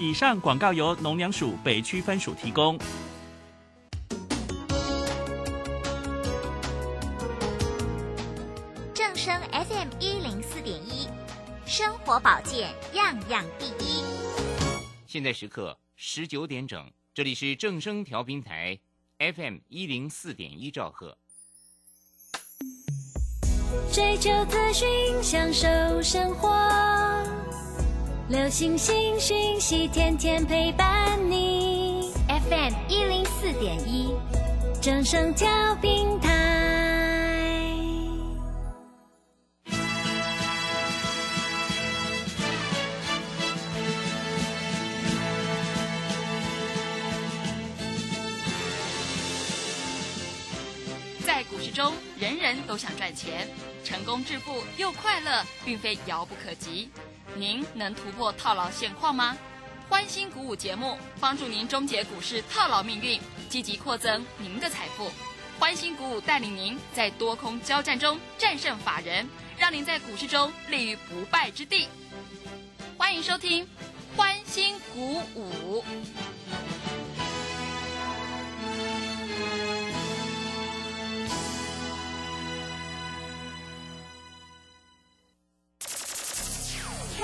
以上广告由农粮署北区分署提供。正声 FM 一零四点一，生活保健样样第一。现在时刻十九点整，这里是正声调频台 FM 一零四点一兆赫。追求资讯，享受生活，流星星讯息，天天陪伴你。FM 一零四点一，正声调频台。在股市中，人人都想赚钱，成功致富又快乐，并非遥不可及。您能突破套牢现况吗？欢欣鼓舞节目帮助您终结股市套牢命运，积极扩增您的财富。欢欣鼓舞带领您在多空交战中战胜法人，让您在股市中立于不败之地。欢迎收听欢欣鼓舞。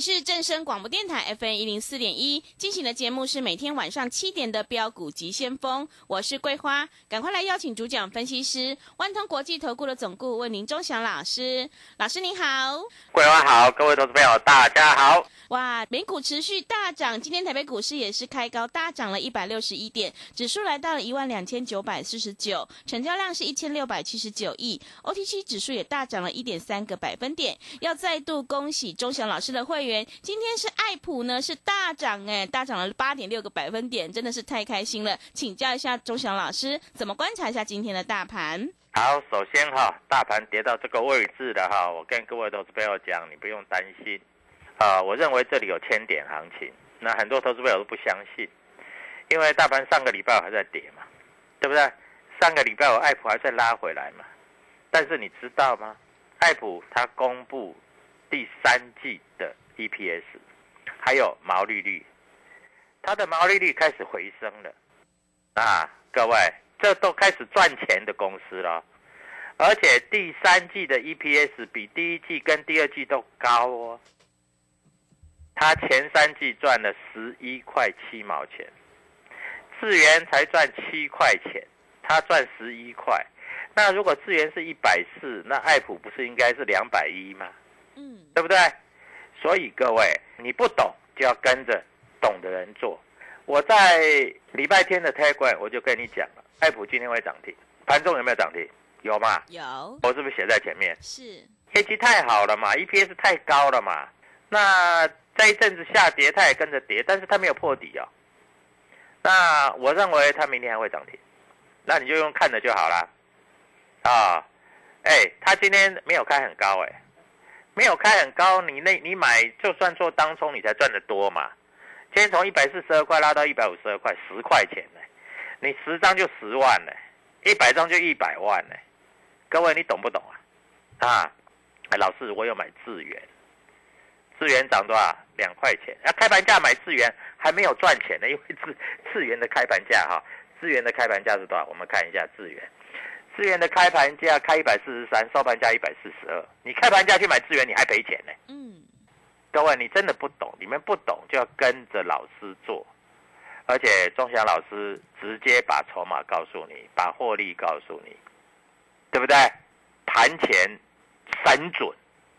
里是正声广播电台 FM 一零四点一进行的节目是每天晚上七点的标股急先锋，我是桂花，赶快来邀请主讲分析师万通国际投顾的总顾问林忠祥老师，老师您好。桂花好，各位投资朋友大家好。哇，美股持续大涨，今天台北股市也是开高，大涨了一百六十一点，指数来到了一万两千九百四十九，成交量是一千六百七十九亿，OTC 指数也大涨了一点三个百分点。要再度恭喜钟祥老师的会员，今天是爱普呢是大涨哎，大涨了八点六个百分点，真的是太开心了。请教一下钟祥老师，怎么观察一下今天的大盘？好，首先哈，大盘跌到这个位置的哈，我跟各位投资朋友讲，你不用担心。啊，我认为这里有千点行情，那很多投资朋友都不相信，因为大盘上个礼拜还在跌嘛，对不对？上个礼拜我爱普还在拉回来嘛，但是你知道吗？爱普它公布第三季的 EPS，还有毛利率，它的毛利率开始回升了，啊，各位，这都开始赚钱的公司了，而且第三季的 EPS 比第一季跟第二季都高哦。他前三季赚了十一块七毛钱，智源才赚七块钱，他赚十一块。那如果智源是一百四，那爱普不是应该是两百一吗？嗯，对不对？所以各位，你不懂就要跟着懂的人做。我在礼拜天的 Telegram 我就跟你讲了，爱普今天会涨停，盘中有没有涨停？有吗？有，我是不是写在前面？是，业绩太好了嘛，EPS 太高了嘛。那这一阵子下跌，它也跟着跌，但是它没有破底哦。那我认为它明天还会涨停，那你就用看的就好啦。啊，哎，它今天没有开很高，哎，没有开很高，你那你买就算做当冲，你才赚得多嘛。今天从一百四十二块拉到一百五十二块，十块钱呢，你十张就十万呢，一百张就一百万呢。各位你懂不懂啊？啊，哎，老师，我有买智源。智源涨多少？两块钱。啊、开盘价买智源还没有赚钱呢，因为智智源的开盘价哈，智源的开盘价是多少？我们看一下智源，智源的开盘价开一百四十三，收盘价一百四十二。你开盘价去买资源，你还赔钱呢。嗯，各位，你真的不懂，你们不懂就要跟着老师做，而且钟祥老师直接把筹码告诉你，把获利告诉你，对不对？盘前神准，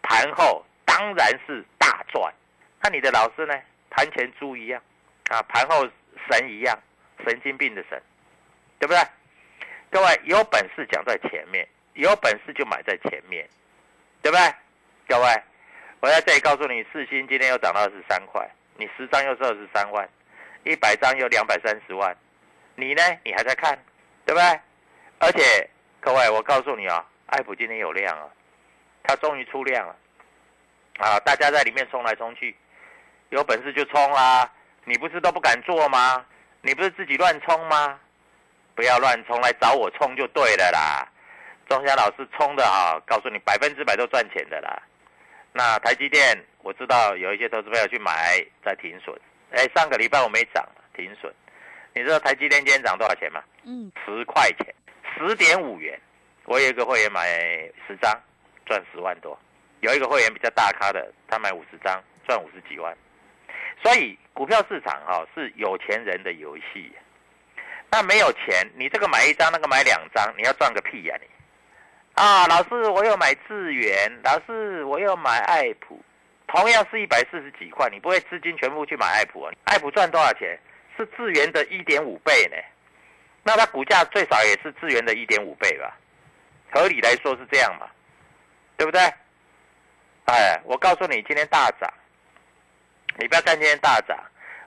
盘后当然是大赚。那你的老师呢？盘前猪一样，啊，盘后神一样，神经病的神，对不对？各位有本事讲在前面，有本事就买在前面，对不对？各位，我在这里告诉你，四星今天又涨到二十三块，你十张又是二十三万，一百张又两百三十万，你呢？你还在看，对不对？而且各位，我告诉你啊，艾普今天有量啊，它终于出量了，啊，大家在里面冲来冲去，有本事就冲啊！你不是都不敢做吗？你不是自己乱冲吗？不要乱冲，来找我冲就对了啦。钟祥老师冲的啊，告诉你百分之百都赚钱的啦。那台积电，我知道有一些投资朋友去买在停损，哎，上个礼拜我没涨，停损。你知道台积电今天涨多少钱吗？嗯，十块钱，十点五元。我有一个会员买十张，赚十万多；有一个会员比较大咖的，他买五十张，赚五十几万。所以股票市场哈是有钱人的游戏。那没有钱，你这个买一张，那个买两张，你要赚个屁呀你！啊，老师，我又买智源，老师，我又买爱普，同样是一百四十几块，你不会资金全部去买爱普啊？爱普赚多少钱？是智源的一点五倍呢。那它股价最少也是智源的一点五倍吧？合理来说是这样嘛？对不对？哎，我告诉你，今天大涨，你不要看今天大涨，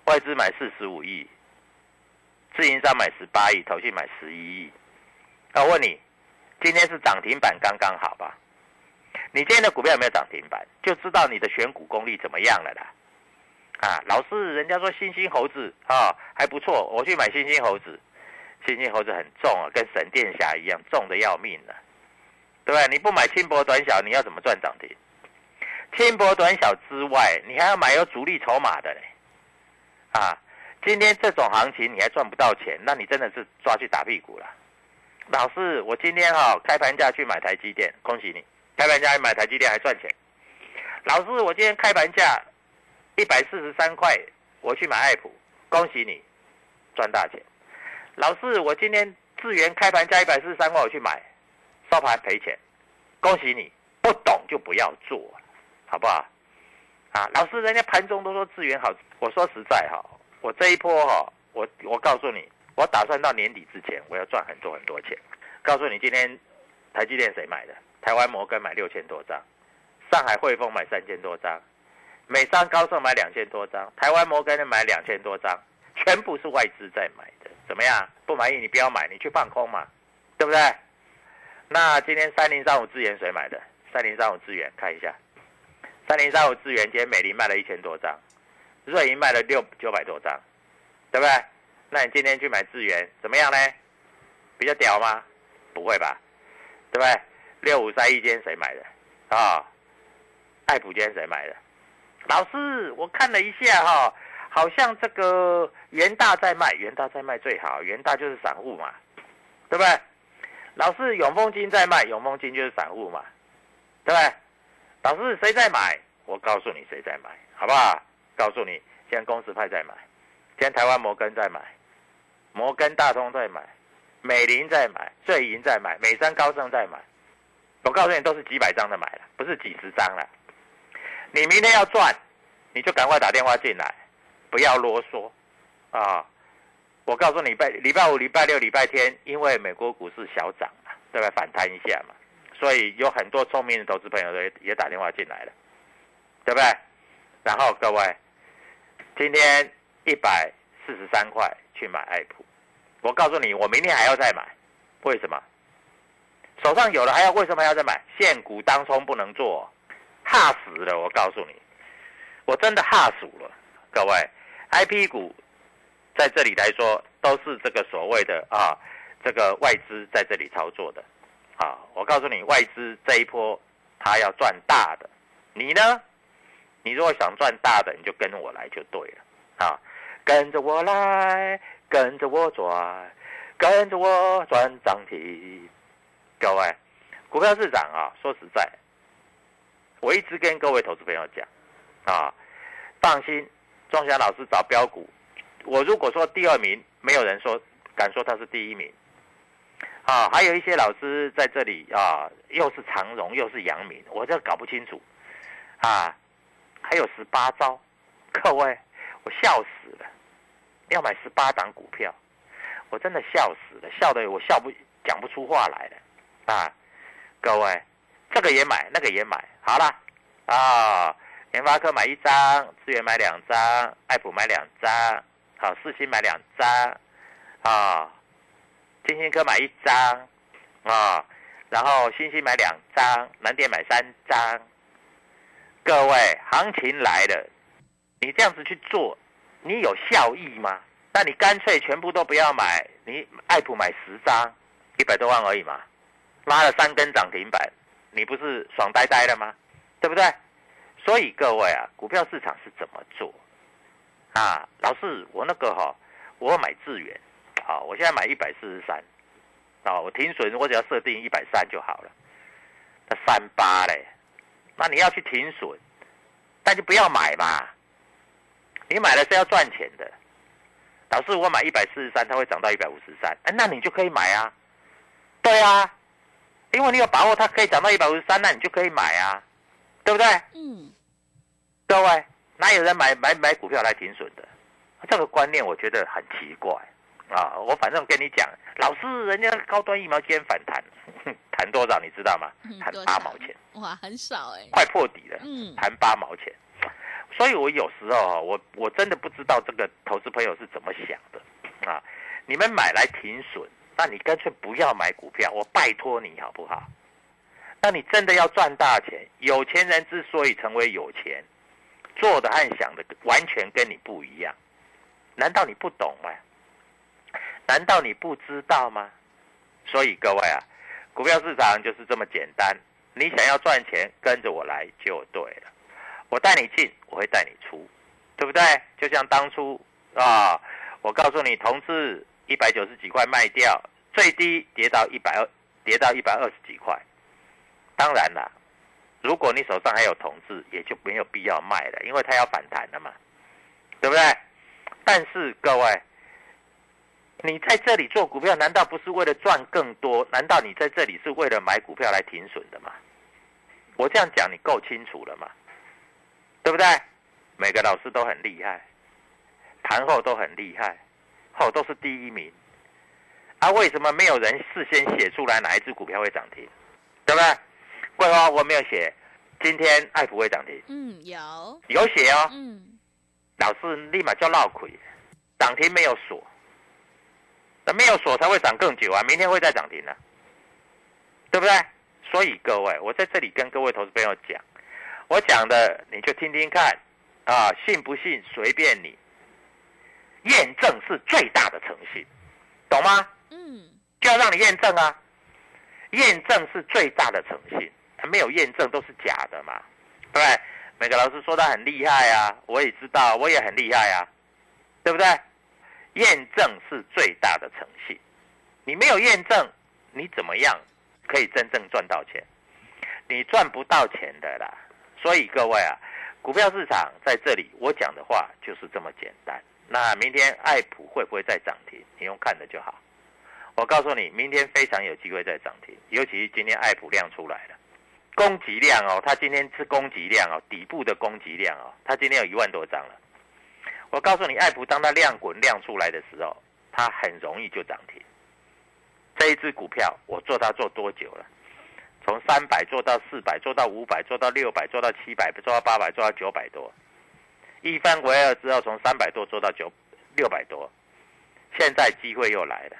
外资买四十五亿。自营商买十八亿，投信买十一亿。那我问你，今天是涨停板刚刚好吧？你今天的股票有没有涨停板，就知道你的选股功力怎么样了啦。啊，老是人家说星星猴子啊还不错，我去买星星猴子，星星猴子很重啊，跟闪电侠一样重的要命呢，对不对？你不买轻薄短小，你要怎么赚涨停？轻薄短小之外，你还要买有主力筹码的嘞，啊。今天这种行情你还赚不到钱，那你真的是抓去打屁股了。老师，我今天哈开盘价去买台积电，恭喜你，开盘价买台积电还赚钱。老师，我今天开盘价一百四十三块，我去买爱普，恭喜你，赚大钱。老师，我今天智源开盘价一百四十三块，我去买，收盘赔钱，恭喜你，不懂就不要做，好不好？啊，老师，人家盘中都说智源好，我说实在哈。我这一波哈，我我告诉你，我打算到年底之前，我要赚很多很多钱。告诉你，今天台积电谁买的？台湾摩根买六千多张，上海汇丰买三千多张，美商高盛买两千多张，台湾摩根买两千多张，全部是外资在买的。怎么样？不满意你不要买，你去放空嘛，对不对？那今天三零三五资源谁买的？三零三五资源看一下，三零三五资源今天美林卖了一千多张。瑞银卖了六九百多张，对不对？那你今天去买智源怎么样呢？比较屌吗？不会吧，对不对？六五三一间谁买的？啊，爱普间谁买的？老师，我看了一下哈，好像这个元大在卖，元大在卖最好，元大就是散户嘛，对不对？老师，永丰金在卖，永丰金就是散户嘛，对不对？老师，谁在买？我告诉你谁在买，好不好？告诉你，现在公司派在买，现在台湾摩根在买，摩根大通在买，美林在买，瑞银在买，美商高盛在买。我告诉你，都是几百张的买了，不是几十张了。你明天要赚，你就赶快打电话进来，不要啰嗦啊！我告诉你，拜礼拜五、礼拜六、礼拜天，因为美国股市小涨嘛，对吧？反弹一下嘛，所以有很多聪明的投资朋友也也打电话进来了，对不对？然后各位。今天一百四十三块去买爱普，我告诉你，我明天还要再买，为什么？手上有了还要为什么要再买？现股当冲不能做，怕死了！我告诉你，我真的怕死了。各位，I P 股在这里来说都是这个所谓的啊，这个外资在这里操作的啊。我告诉你，外资这一波他要赚大的，你呢？你如果想赚大的，你就跟我来就对了啊！跟着我来，跟着我赚，跟着我赚涨停。各位，股票市场啊，说实在，我一直跟各位投资朋友讲啊，放心，庄霞老师找标股，我如果说第二名，没有人说敢说他是第一名啊。还有一些老师在这里啊，又是长荣又是阳明，我这搞不清楚啊。还有十八招，各位，我笑死了！要买十八档股票，我真的笑死了，笑得我笑不讲不出话来了啊！各位，这个也买，那个也买，好了啊！联发科买一张，资源买两张，爱普买两张，好，四星买两张啊，金星科买一张，啊，然后星星买两张，南电买三张。各位，行情来了，你这样子去做，你有效益吗？那你干脆全部都不要买，你爱普买十张，一百多万而已嘛，拉了三根涨停板，你不是爽呆呆了吗？对不对？所以各位啊，股票市场是怎么做？啊，老师，我那个哈，我买智远，好，我现在买一百四十三，啊，我停损，我只要设定一百三就好了。那三八嘞，那你要去停损，那就不要买嘛。你买了是要赚钱的。老师，我买一百四十三，它会涨到一百五十三，哎，那你就可以买啊。对啊，因为你有把握它可以涨到一百五十三，那你就可以买啊。对不对？嗯，各位，哪有人买买买股票来停损的？这个观念我觉得很奇怪啊！我反正跟你讲，老师，人家高端疫苗今天反弹，弹多少你知道吗？谈八毛钱。哇，很少哎，快破底了。嗯，谈八毛钱。所以我有时候我我真的不知道这个投资朋友是怎么想的啊！你们买来停损，那你干脆不要买股票，我拜托你好不好？那你真的要赚大钱？有钱人之所以成为有钱，做的和想的完全跟你不一样，难道你不懂吗？难道你不知道吗？所以各位啊，股票市场就是这么简单。你想要赚钱，跟着我来就对了。我带你进，我会带你出，对不对？就像当初啊，我告诉你，同志一百九十几块卖掉，最低跌到一百二，跌到一百二十几块。当然了，如果你手上还有同志，也就没有必要卖了，因为它要反弹了嘛，对不对？但是各位，你在这里做股票，难道不是为了赚更多？难道你在这里是为了买股票来停损的吗？我这样讲，你够清楚了吗？对不对？每个老师都很厉害，盘后都很厉害，后都是第一名。啊，为什么没有人事先写出来哪一只股票会涨停？对不对？桂花，我没有写，今天爱普会涨停。嗯，有有写哦。嗯，老师立马就闹亏，涨停没有锁，那没有锁才会涨更久啊！明天会再涨停呢，对不对？所以各位，我在这里跟各位投资朋友讲，我讲的你就听听看啊，信不信随便你。验证是最大的诚信，懂吗？嗯，就要让你验证啊，验证是最大的诚信。没有验证都是假的嘛，对不对？每个老师说他很厉害啊，我也知道，我也很厉害啊，对不对？验证是最大的诚信，你没有验证，你怎么样可以真正赚到钱？你赚不到钱的啦。所以各位啊，股票市场在这里，我讲的话就是这么简单。那明天爱普会不会再涨停？你用看的就好。我告诉你，明天非常有机会再涨停，尤其是今天爱普量出来了。供给量哦，它今天是供给量哦，底部的供给量哦，它今天有一万多张了。我告诉你，爱普当它量滚量出来的时候，它很容易就涨停。这一只股票我做它做多久了？从三百做到四百，做到五百，做到六百，做到七百，做到八百，做到九百多。一分为二之后，从三百多做到九六百多，现在机会又来了。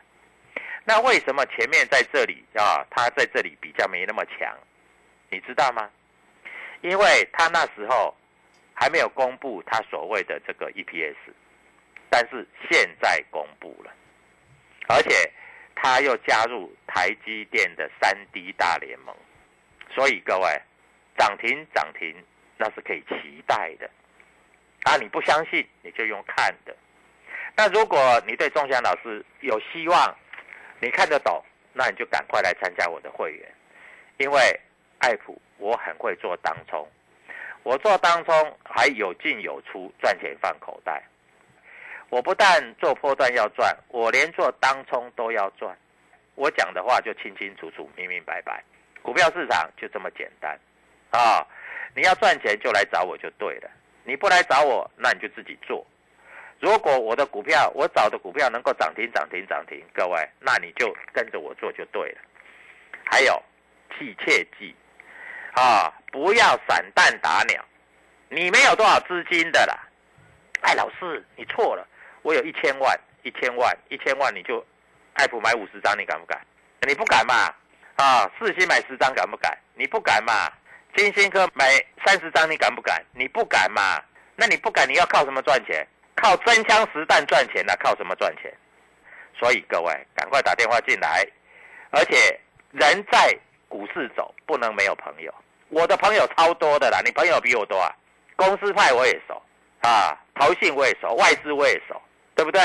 那为什么前面在这里啊，它在这里比较没那么强？你知道吗？因为他那时候还没有公布他所谓的这个 EPS，但是现在公布了，而且他又加入台积电的三 D 大联盟，所以各位涨停涨停那是可以期待的。啊，你不相信你就用看的。那如果你对钟祥老师有希望，你看得懂，那你就赶快来参加我的会员，因为。爱普，我很会做当冲，我做当冲还有进有出，赚钱放口袋。我不但做破段要赚，我连做当冲都要赚。我讲的话就清清楚楚、明明白白。股票市场就这么简单啊！你要赚钱就来找我就对了，你不来找我，那你就自己做。如果我的股票，我找的股票能够涨停、涨停、涨停，各位，那你就跟着我做就对了。还有，切切记。啊！不要散弹打鸟，你没有多少资金的啦。哎，老师，你错了，我有一千万，一千万，一千万，你就爱普买五十张，你敢不敢？你不敢嘛？啊，四星买十张敢不敢？你不敢嘛？金星科买三十张你敢不敢？你不敢嘛？那你不敢，你要靠什么赚钱？靠真枪实弹赚钱那靠什么赚钱？所以各位赶快打电话进来，而且人在股市走，不能没有朋友。我的朋友超多的啦，你朋友比我多啊。公司派我也熟啊，投信我也熟，外资我也熟，对不对？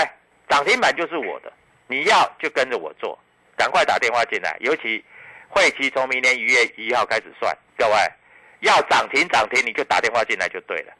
涨停板就是我的，你要就跟着我做，赶快打电话进来。尤其会期从明年一月一号开始算，各位要涨停涨停你就打电话进来就对了。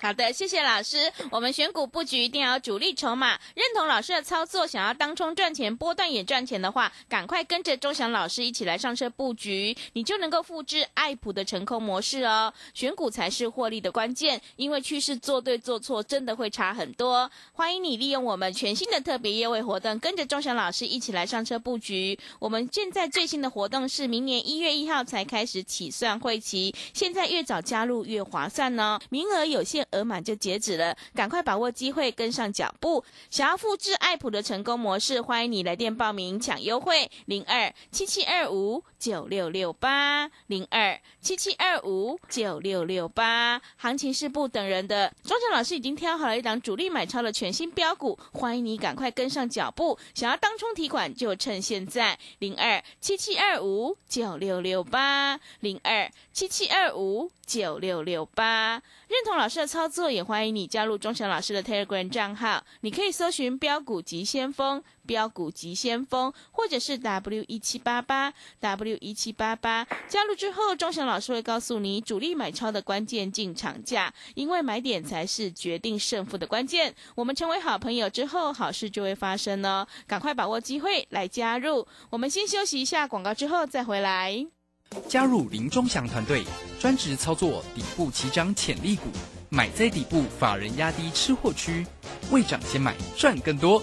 好的，谢谢老师。我们选股布局一定要主力筹码，认同老师的操作，想要当冲赚钱、波段也赚钱的话，赶快跟着钟祥老师一起来上车布局，你就能够复制爱普的成功模式哦。选股才是获利的关键，因为趋势做对做错真的会差很多。欢迎你利用我们全新的特别优惠活动，跟着钟祥老师一起来上车布局。我们现在最新的活动是明年一月一号才开始起算会期，现在越早加入越划算呢，名额有限。额满就截止了，赶快把握机会，跟上脚步。想要复制爱普的成功模式，欢迎你来电报名抢优惠，零二七七二五九六六八零二七七二五九六六八。行情是不等人的，庄强老师已经挑好了一档主力买超的全新标股，欢迎你赶快跟上脚步。想要当冲提款，就趁现在，零二七七二五九六六八零二七七二五九六六八。认同老师的操作，也欢迎你加入钟祥老师的 Telegram 账号。你可以搜寻“标股急先锋”、“标股急先锋”，或者是 W 一七八八 W 一七八八。加入之后，钟祥老师会告诉你主力买超的关键进场价，因为买点才是决定胜负的关键。我们成为好朋友之后，好事就会发生哦。赶快把握机会来加入。我们先休息一下广告，之后再回来。加入林中祥团队，专职操作底部起涨潜力股，买在底部，法人压低吃货区，未涨先买赚更多。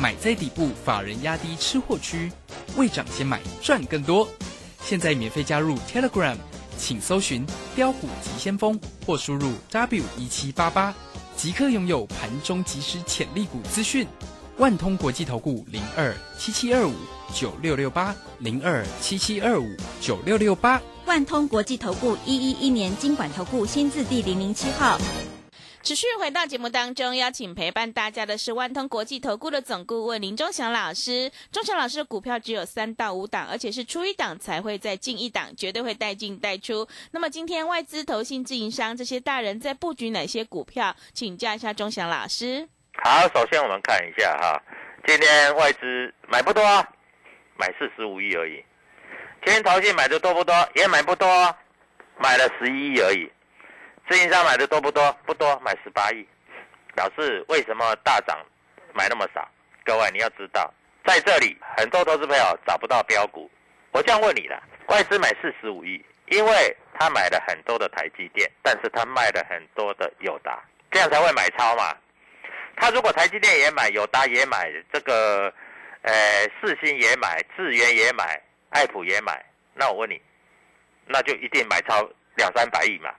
买在底部，法人压低吃货区，未涨先买赚更多。现在免费加入 Telegram，请搜寻标股急先锋或输入 W 一七八八，即刻拥有盘中即时潜力股资讯。万通国际投顾零二七七二五九六六八零二七七二五九六六八，万通国际投顾一一一年经管投顾新字第零零七号。持续回到节目当中，邀请陪伴大家的是万通国际投顾的总顾问林忠祥老师。忠祥老师的股票只有三到五档，而且是出一档才会再进一档，绝对会带进带出。那么今天外资、投信、自营商这些大人在布局哪些股票？请教一下忠祥老师。好，首先我们看一下哈，今天外资买不多，买四十五亿而已。今天投信买的多不多？也买不多，买了十一亿而已。自营商买的多不多？不多，买十八亿。表示为什么大涨买那么少？各位你要知道，在这里很多投资朋友找不到标股。我这样问你了，外资买四十五亿，因为他买了很多的台积电，但是他卖了很多的友达，这样才会买超嘛。他如果台积电也买，友达也买，这个，呃，四星也买，智源也买，爱普也买，那我问你，那就一定买超两三百亿嘛。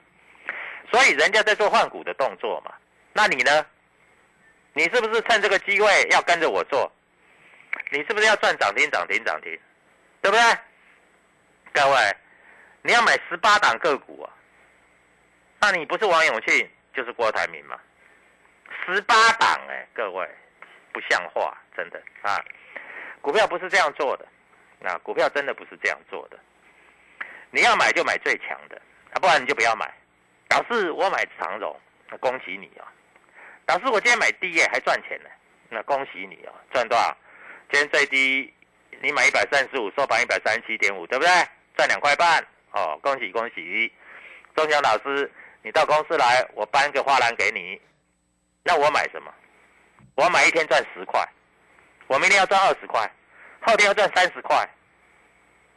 所以人家在做换股的动作嘛，那你呢？你是不是趁这个机会要跟着我做？你是不是要赚涨停涨停涨停？对不对？各位，你要买十八档个股啊，那你不是王永庆就是郭台铭嘛？十八档哎，各位，不像话，真的啊！股票不是这样做的，那股票真的不是这样做的。你要买就买最强的，啊，不然你就不要买。老师，我买长荣，那恭喜你啊！老师，我今天买低耶，还赚钱呢，那恭喜你啊！赚多少？今天最低你买一百三十五，收盘一百三十七点五，对不对？赚两块半哦，恭喜恭喜！钟祥老师，你到公司来，我搬个花篮给你。那我买什么？我买一天赚十块，我明天要赚二十块，后天要赚三十块。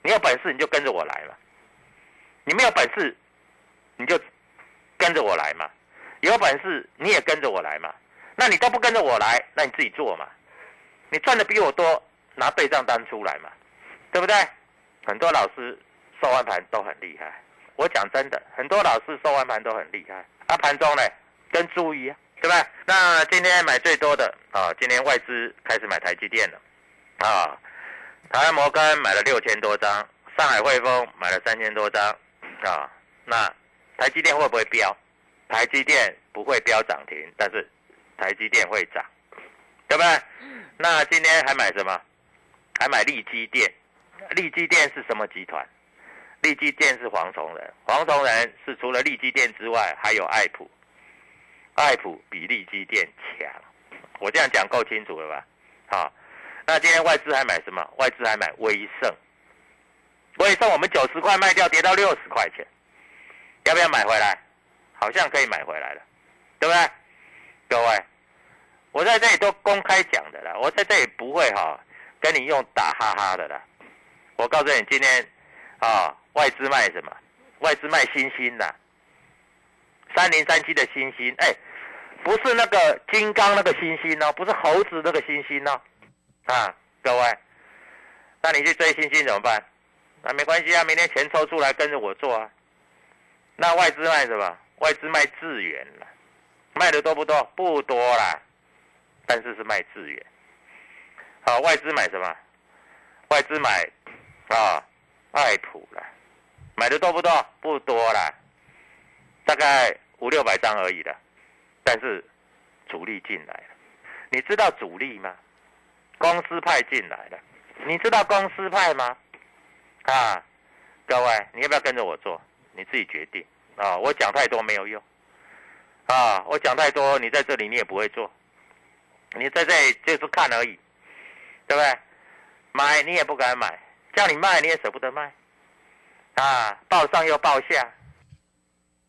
你有本事你就跟着我来了，你没有本事，你就跟着我来嘛，有本事你也跟着我来嘛。那你都不跟着我来，那你自己做嘛。你赚的比我多，拿对账单出来嘛，对不对？很多老师收完盘都很厉害，我讲真的，很多老师收完盘都很厉害。啊，盘中呢跟猪一样，对吧？那今天买最多的啊，今天外资开始买台积电了啊，台湾摩根买了六千多张，上海汇丰买了三千多张啊。那台积电会不会飙？台积电不会飙涨停，但是台积电会涨，对不对？那今天还买什么？还买利基电。利基电是什么集团？利基电是黄崇仁，黄崇仁是除了利基电之外，还有爱普。爱普比利基电强，我这样讲够清楚了吧？好，那今天外资还买什么？外资还买威盛。威盛我们九十块卖掉，跌到六十块钱，要不要买回来？好像可以买回来了，对不对？各位，我在这里都公开讲的了，我在这里不会哈跟你用打哈哈的了。我告诉你，今天啊，外资卖什么？外资卖星星的，三零三七的星星，哎，不是那个金刚那个星星哦，不是猴子那个星星哦，啊，各位，那你去追星星怎么办？那没关系啊，明天钱抽出来跟着我做啊。那外资卖什么？外资卖智源了，卖的多不多？不多啦，但是是卖智源。好，外资买什么？外资买。啊，爱普了，买的多不多？不多啦，大概五六百张而已的。但是主力进来了，你知道主力吗？公司派进来了，你知道公司派吗？啊，各位，你要不要跟着我做？你自己决定啊！我讲太多没有用啊！我讲太多，你在这里你也不会做，你在这里就是看而已，对不对？买你也不敢买。叫你卖你也舍不得卖，啊，报上又报下，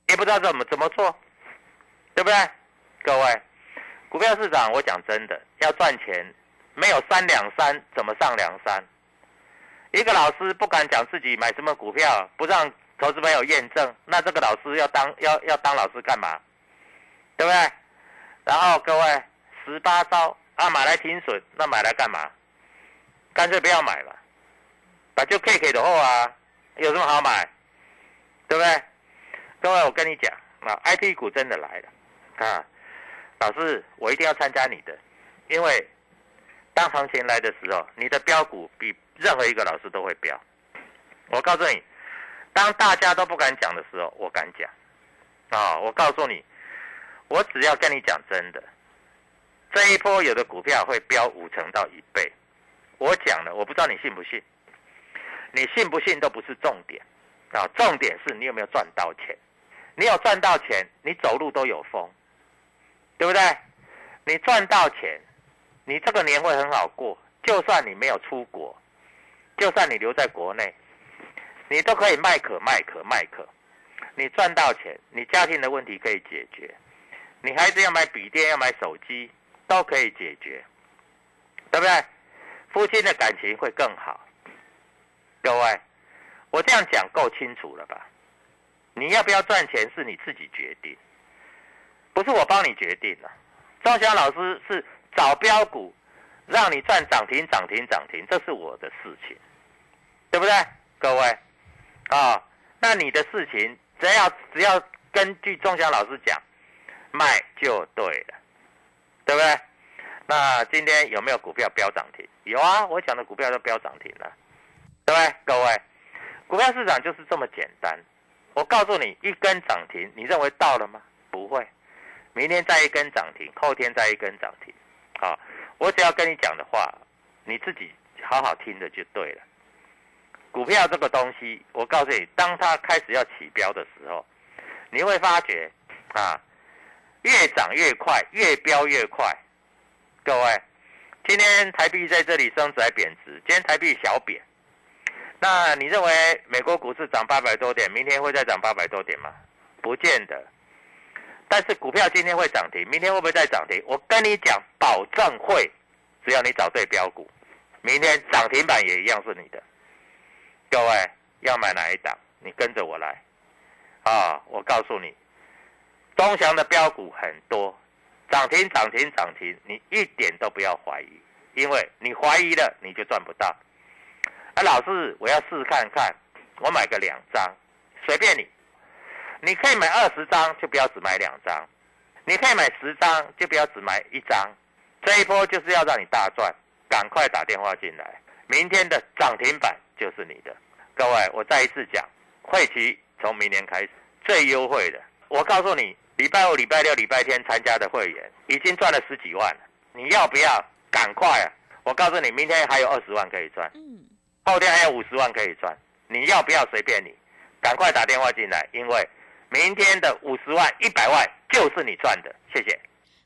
也不知道怎么怎么做，对不对？各位，股票市场我讲真的，要赚钱，没有三两三怎么上两三？一个老师不敢讲自己买什么股票，不让投资朋友验证，那这个老师要当要要当老师干嘛？对不对？然后各位十八招啊，买来停损，那买来干嘛？干脆不要买了。把就 K K 的货啊，有什么好买？对不对？各位，我跟你讲啊，I T 股真的来了啊！老师，我一定要参加你的，因为当行情来的时候，你的标股比任何一个老师都会标。我告诉你，当大家都不敢讲的时候，我敢讲啊！我告诉你，我只要跟你讲真的，这一波有的股票会飙五成到一倍，我讲了，我不知道你信不信。你信不信都不是重点，啊，重点是你有没有赚到钱。你有赚到钱，你走路都有风，对不对？你赚到钱，你这个年会很好过。就算你没有出国，就算你留在国内，你都可以卖可卖可卖可。你赚到钱，你家庭的问题可以解决，你孩子要买笔电要买手机都可以解决，对不对？夫妻的感情会更好。各位，我这样讲够清楚了吧？你要不要赚钱是你自己决定，不是我帮你决定的。庄祥老师是找标股，让你赚涨停、涨停、涨停，这是我的事情，对不对？各位，啊，那你的事情只要只要根据庄祥老师讲，卖就对了，对不对？那今天有没有股票飙涨停？有啊，我讲的股票都飙涨停了。对不对，各位？股票市场就是这么简单。我告诉你，一根涨停，你认为到了吗？不会，明天再一根涨停，后天再一根涨停。好，我只要跟你讲的话，你自己好好听着就对了。股票这个东西，我告诉你，当它开始要起标的时候，你会发觉啊，越涨越快，越飙越快。各位，今天台币在这里升值还贬值？今天台币小贬。那你认为美国股市涨八百多点，明天会再涨八百多点吗？不见得。但是股票今天会涨停，明天会不会再涨停？我跟你讲，保证会。只要你找对标股，明天涨停板也一样是你的。各位要买哪一档？你跟着我来。啊，我告诉你，中祥的标股很多，涨停涨停涨停，你一点都不要怀疑，因为你怀疑了你就赚不到。啊，老师，我要试试看看，我买个两张，随便你，你可以买二十张，就不要只买两张；你可以买十张，就不要只买一张。这一波就是要让你大赚，赶快打电话进来，明天的涨停板就是你的。各位，我再一次讲，会期从明年开始最优惠的，我告诉你，礼拜五、礼拜六、礼拜天参加的会员已经赚了十几万了，你要不要赶快啊？我告诉你，明天还有二十万可以赚。嗯，后天还有五十万可以赚，你要不要随便你，赶快打电话进来，因为明天的五十万、一百万就是你赚的。谢谢。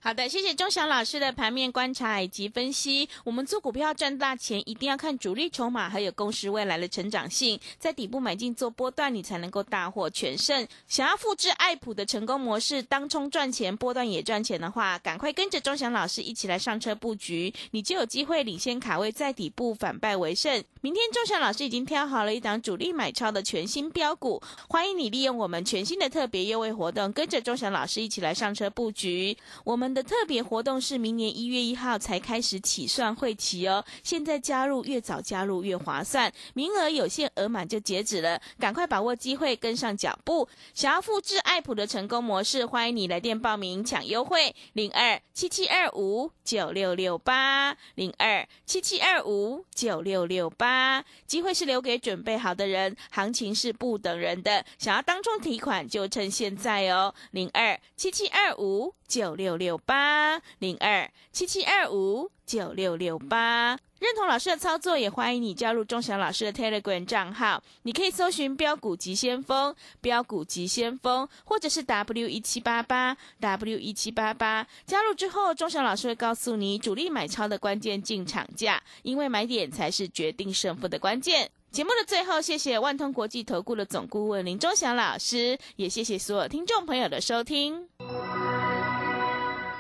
好的，谢谢钟祥老师的盘面观察以及分析。我们做股票赚大钱，一定要看主力筹码还有公司未来的成长性，在底部买进做波段，你才能够大获全胜。想要复制爱普的成功模式，当冲赚钱，波段也赚钱的话，赶快跟着钟祥老师一起来上车布局，你就有机会领先卡位，在底部反败为胜。明天钟祥老师已经挑好了一档主力买超的全新标股，欢迎你利用我们全新的特别优惠活动，跟着钟祥老师一起来上车布局。我们的特别活动是明年一月一号才开始起算会期哦，现在加入越早加入越划算，名额有限，额满就截止了，赶快把握机会，跟上脚步。想要复制爱普的成功模式，欢迎你来电报名抢优惠，零二七七二五九六六八零二七七二五九六六八。机会是留给准备好的人，行情是不等人的。想要当中提款，就趁现在哦，零二七七二五九六六八零二七七二五九六六八。认同老师的操作，也欢迎你加入钟祥老师的 Telegram 账号。你可以搜寻“标股急先锋”、“标股急先锋”，或者是 W 一七八八 W 一七八八。加入之后，钟祥老师会告诉你主力买超的关键进场价，因为买点才是决定胜负的关键。节目的最后，谢谢万通国际投顾的总顾问林钟祥老师，也谢谢所有听众朋友的收听。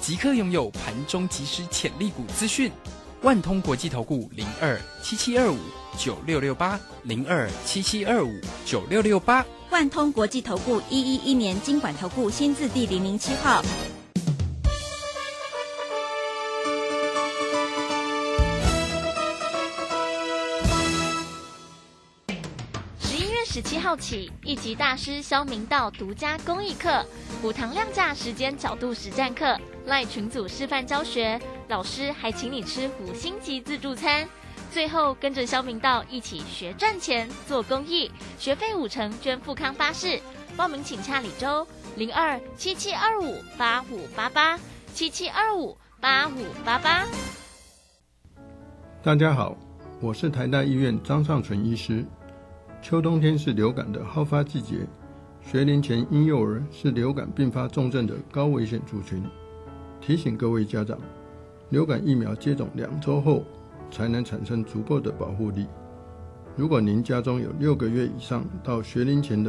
即刻拥有盘中即时潜力股资讯，万通国际投顾零二七七二五九六六八零二七七二五九六六八，万通国际投顾一一一年经管投顾新字第零零七号。十七号起，一级大师肖明道独家公益课，五堂量价时间角度实战课。赖群组示范教学，老师还请你吃五星级自助餐。最后跟着肖明道一起学赚钱、做公益，学费五成捐富康巴士。报名请洽李周零二七七二五八五八八七七二五八五八八。大家好，我是台大医院张尚存医师。秋冬天是流感的好发季节，学龄前婴幼儿是流感并发重症的高危险族群。提醒各位家长，流感疫苗接种两周后才能产生足够的保护力。如果您家中有六个月以上到学龄前的